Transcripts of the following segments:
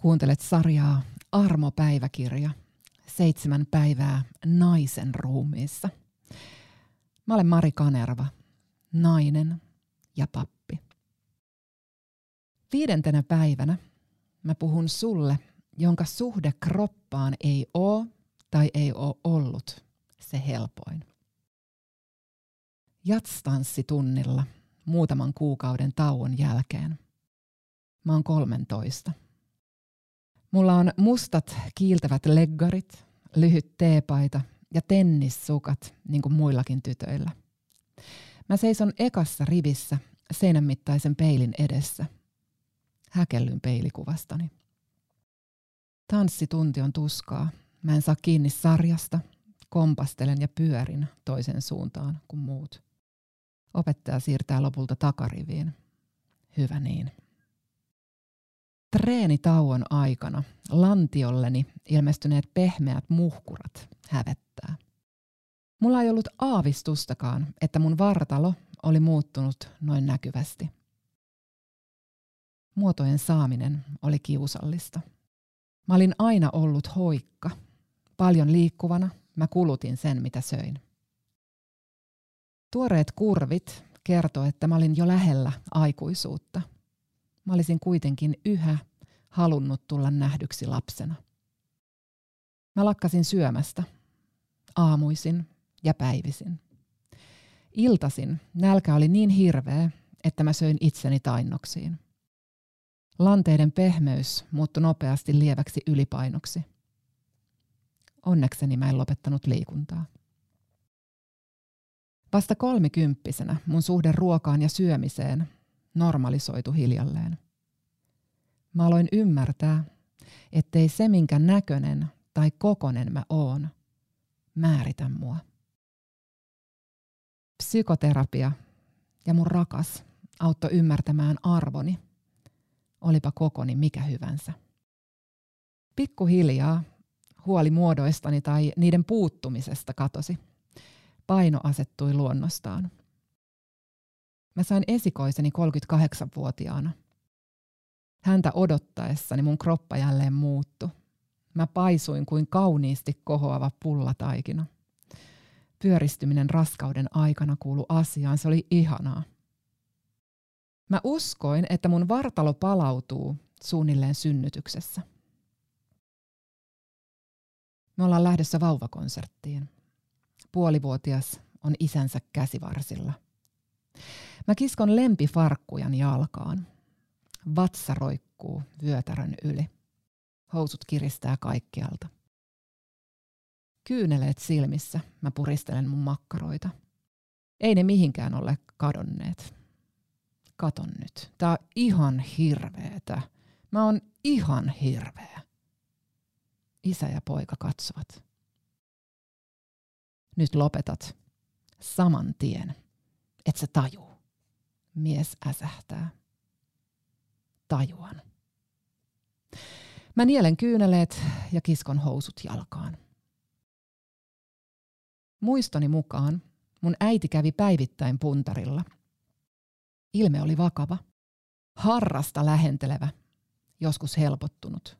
Kuuntelet sarjaa Armo-päiväkirja. Seitsemän päivää naisen ruumiissa. Mä olen Mari Kanerva, nainen ja pappi. Viidentenä päivänä mä puhun sulle, jonka suhde kroppaan ei oo tai ei oo ollut se helpoin. Jatstanssitunnilla muutaman kuukauden tauon jälkeen. Mä oon 13. Mulla on mustat kiiltävät leggarit, lyhyt teepaita ja tennissukat, niin kuin muillakin tytöillä. Mä seison ekassa rivissä seinän mittaisen peilin edessä. Häkellyn peilikuvastani. Tanssitunti on tuskaa. Mä en saa kiinni sarjasta. Kompastelen ja pyörin toisen suuntaan kuin muut. Opettaja siirtää lopulta takariviin. Hyvä niin. Treenitauon aikana lantiolleni ilmestyneet pehmeät muhkurat hävettää. Mulla ei ollut aavistustakaan, että mun vartalo oli muuttunut noin näkyvästi. Muotojen saaminen oli kiusallista. Mä olin aina ollut hoikka. Paljon liikkuvana mä kulutin sen, mitä söin. Tuoreet kurvit kertoo, että mä olin jo lähellä aikuisuutta – Mä olisin kuitenkin yhä halunnut tulla nähdyksi lapsena. Mä lakkasin syömästä. Aamuisin ja päivisin. Iltasin nälkä oli niin hirveä, että mä söin itseni tainnoksiin. Lanteiden pehmeys muuttui nopeasti lieväksi ylipainoksi. Onnekseni mä en lopettanut liikuntaa. Vasta kolmikymppisenä mun suhde ruokaan ja syömiseen normalisoitu hiljalleen. Mä aloin ymmärtää, ettei se minkä näköinen tai kokonen mä oon, määritä mua. Psykoterapia ja mun rakas auttoi ymmärtämään arvoni, olipa kokoni mikä hyvänsä. Pikkuhiljaa huoli muodoistani tai niiden puuttumisesta katosi. Paino asettui luonnostaan. Mä sain esikoiseni 38-vuotiaana. Häntä odottaessani mun kroppa jälleen muuttu. Mä paisuin kuin kauniisti kohoava pullataikina. Pyöristyminen raskauden aikana kuulu asiaan, se oli ihanaa. Mä uskoin, että mun vartalo palautuu suunnilleen synnytyksessä. Me ollaan lähdössä vauvakonserttiin. Puolivuotias on isänsä käsivarsilla – Mä kiskon lempifarkkujan jalkaan. Vatsa roikkuu vyötärön yli. Housut kiristää kaikkialta. Kyyneleet silmissä mä puristelen mun makkaroita. Ei ne mihinkään ole kadonneet. Katon nyt. Tää on ihan hirveetä. Mä oon ihan hirveä. Isä ja poika katsovat. Nyt lopetat. Saman tien. Et sä tajuu. Mies äsähtää. Tajuan. Mä nielen kyyneleet ja kiskon housut jalkaan. Muistoni mukaan mun äiti kävi päivittäin puntarilla. Ilme oli vakava. Harrasta lähentelevä, joskus helpottunut.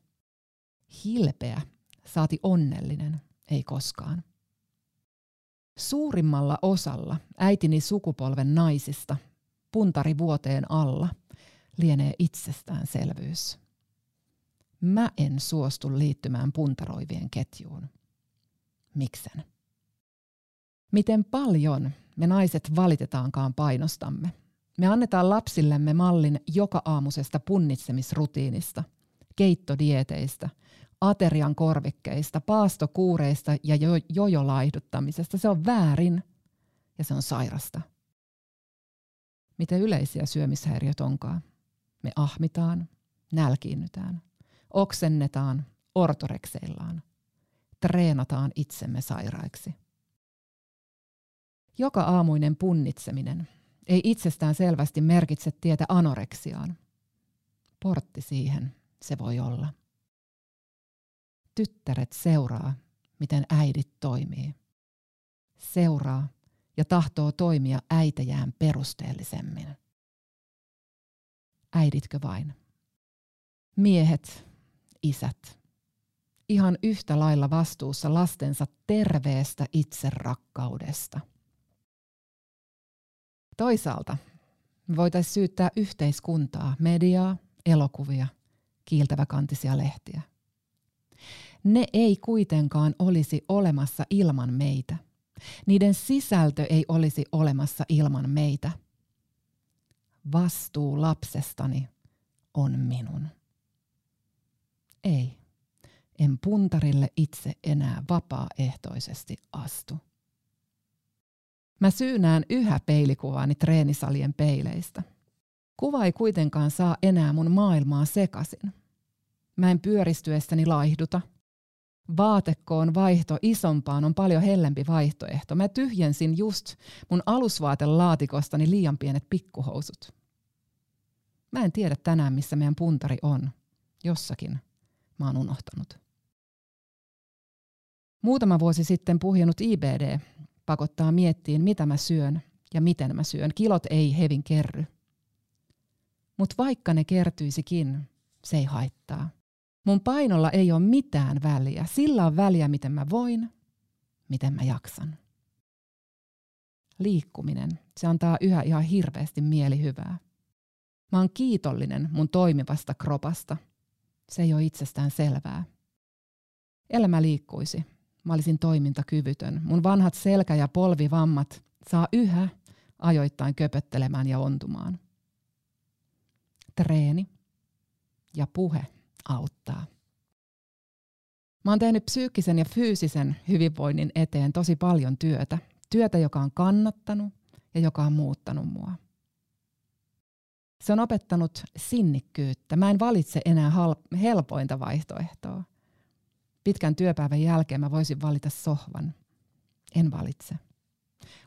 Hilpeä, saati onnellinen, ei koskaan. Suurimmalla osalla äitini sukupolven naisista puntari vuoteen alla lienee itsestäänselvyys. Mä en suostu liittymään puntaroivien ketjuun. Miksen? Miten paljon me naiset valitetaankaan painostamme. Me annetaan lapsillemme mallin joka aamusesta punnitsemisrutiinista, keittodieteistä, aterian korvikkeista, paastokuureista ja jo- jojolaiduttamisesta. Se on väärin ja se on sairasta miten yleisiä syömishäiriöt onkaan. Me ahmitaan, nälkiinnytään, oksennetaan, ortorekseillaan, treenataan itsemme sairaiksi. Joka aamuinen punnitseminen ei itsestään selvästi merkitse tietä anoreksiaan. Portti siihen se voi olla. Tyttäret seuraa, miten äidit toimii. Seuraa, ja tahtoo toimia äitejään perusteellisemmin. Äiditkö vain? Miehet isät. Ihan yhtä lailla vastuussa lastensa terveestä itserakkaudesta. Toisaalta voitaisiin syyttää yhteiskuntaa, mediaa, elokuvia, kiiltäväkantisia lehtiä. Ne ei kuitenkaan olisi olemassa ilman meitä. Niiden sisältö ei olisi olemassa ilman meitä. Vastuu lapsestani on minun. Ei, en puntarille itse enää vapaaehtoisesti astu. Mä syynään yhä peilikuvaani treenisalien peileistä. Kuva ei kuitenkaan saa enää mun maailmaa sekasin. Mä en pyöristyessäni laihduta. Vaatekkoon vaihto isompaan on paljon hellempi vaihtoehto. Mä tyhjensin just mun alusvaatelaatikostani liian pienet pikkuhousut. Mä en tiedä tänään, missä meidän puntari on. Jossakin mä oon unohtanut. Muutama vuosi sitten puhjennut IBD pakottaa miettiin, mitä mä syön ja miten mä syön. Kilot ei hevin kerry. Mutta vaikka ne kertyisikin, se ei haittaa. Mun painolla ei ole mitään väliä. Sillä on väliä, miten mä voin, miten mä jaksan. Liikkuminen, se antaa yhä ihan hirveästi mielihyvää. Mä oon kiitollinen mun toimivasta kropasta. Se ei ole itsestään selvää. Elämä liikkuisi, mä olisin toimintakyvytön. Mun vanhat selkä- ja polvivammat saa yhä ajoittain köpöttelemään ja ontumaan. Treeni ja puhe auttaa. Mä oon tehnyt psyykkisen ja fyysisen hyvinvoinnin eteen tosi paljon työtä. Työtä, joka on kannattanut ja joka on muuttanut mua. Se on opettanut sinnikkyyttä. Mä en valitse enää helpointa vaihtoehtoa. Pitkän työpäivän jälkeen mä voisin valita sohvan. En valitse.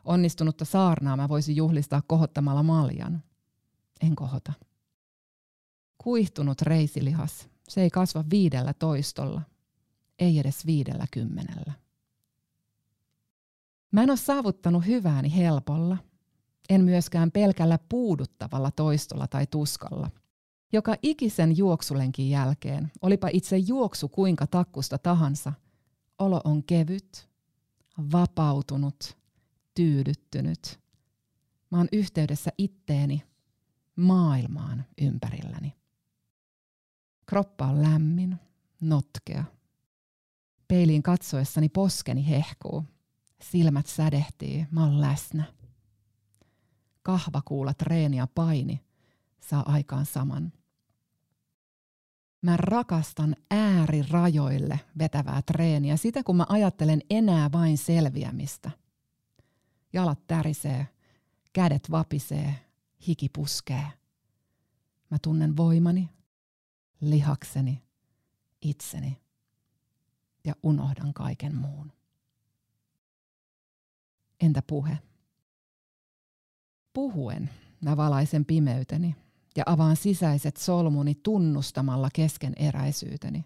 Onnistunutta saarnaa mä voisin juhlistaa kohottamalla maljan. En kohota. Kuihtunut reisilihas, se ei kasva viidellä toistolla, ei edes viidellä kymmenellä. Mä en ole saavuttanut hyvääni helpolla, en myöskään pelkällä puuduttavalla toistolla tai tuskalla – joka ikisen juoksulenkin jälkeen, olipa itse juoksu kuinka takkusta tahansa, olo on kevyt, vapautunut, tyydyttynyt. Mä oon yhteydessä itteeni, maailmaan ympärilläni. Kroppa on lämmin, notkea. Peiliin katsoessani poskeni hehkuu. Silmät sädehtii, mä oon läsnä. Kahvakuulat reeni ja paini saa aikaan saman. Mä rakastan äärirajoille vetävää treeniä, sitä kun mä ajattelen enää vain selviämistä. Jalat tärisee, kädet vapisee, hiki puskee. Mä tunnen voimani, lihakseni, itseni ja unohdan kaiken muun. Entä puhe? Puhuen mä valaisen pimeyteni ja avaan sisäiset solmuni tunnustamalla keskeneräisyyteni.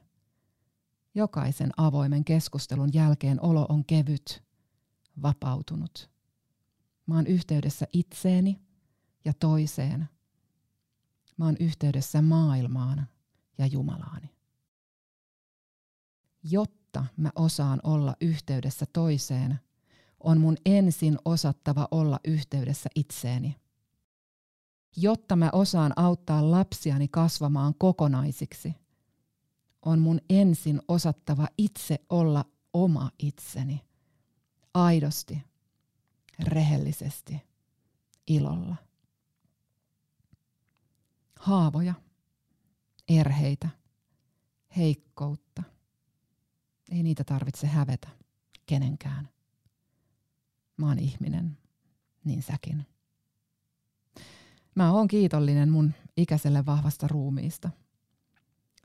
Jokaisen avoimen keskustelun jälkeen olo on kevyt, vapautunut. Mä oon yhteydessä itseeni ja toiseen. Mä oon yhteydessä maailmaan ja Jumalaani. Jotta mä osaan olla yhteydessä toiseen, on mun ensin osattava olla yhteydessä itseeni – jotta mä osaan auttaa lapsiani kasvamaan kokonaisiksi, on mun ensin osattava itse olla oma itseni. Aidosti, rehellisesti, ilolla. Haavoja, erheitä, heikkoutta. Ei niitä tarvitse hävetä kenenkään. Mä oon ihminen, niin säkin. Mä oon kiitollinen mun ikäiselle vahvasta ruumiista.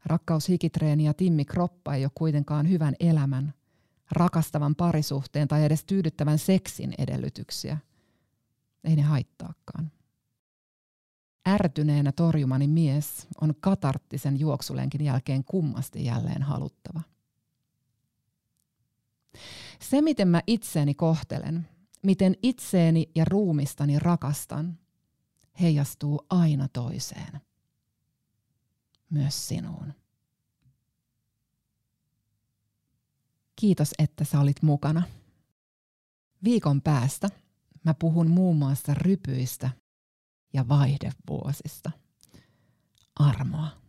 Rakkaus, hikitreeni ja timmi kroppa ei ole kuitenkaan hyvän elämän, rakastavan parisuhteen tai edes tyydyttävän seksin edellytyksiä. Ei ne haittaakaan. Ärtyneenä torjumani mies on katarttisen juoksulenkin jälkeen kummasti jälleen haluttava. Se, miten mä itseeni kohtelen, miten itseeni ja ruumistani rakastan, heijastuu aina toiseen. Myös sinuun. Kiitos, että sä olit mukana. Viikon päästä mä puhun muun muassa rypyistä ja vaihdevuosista. Armoa.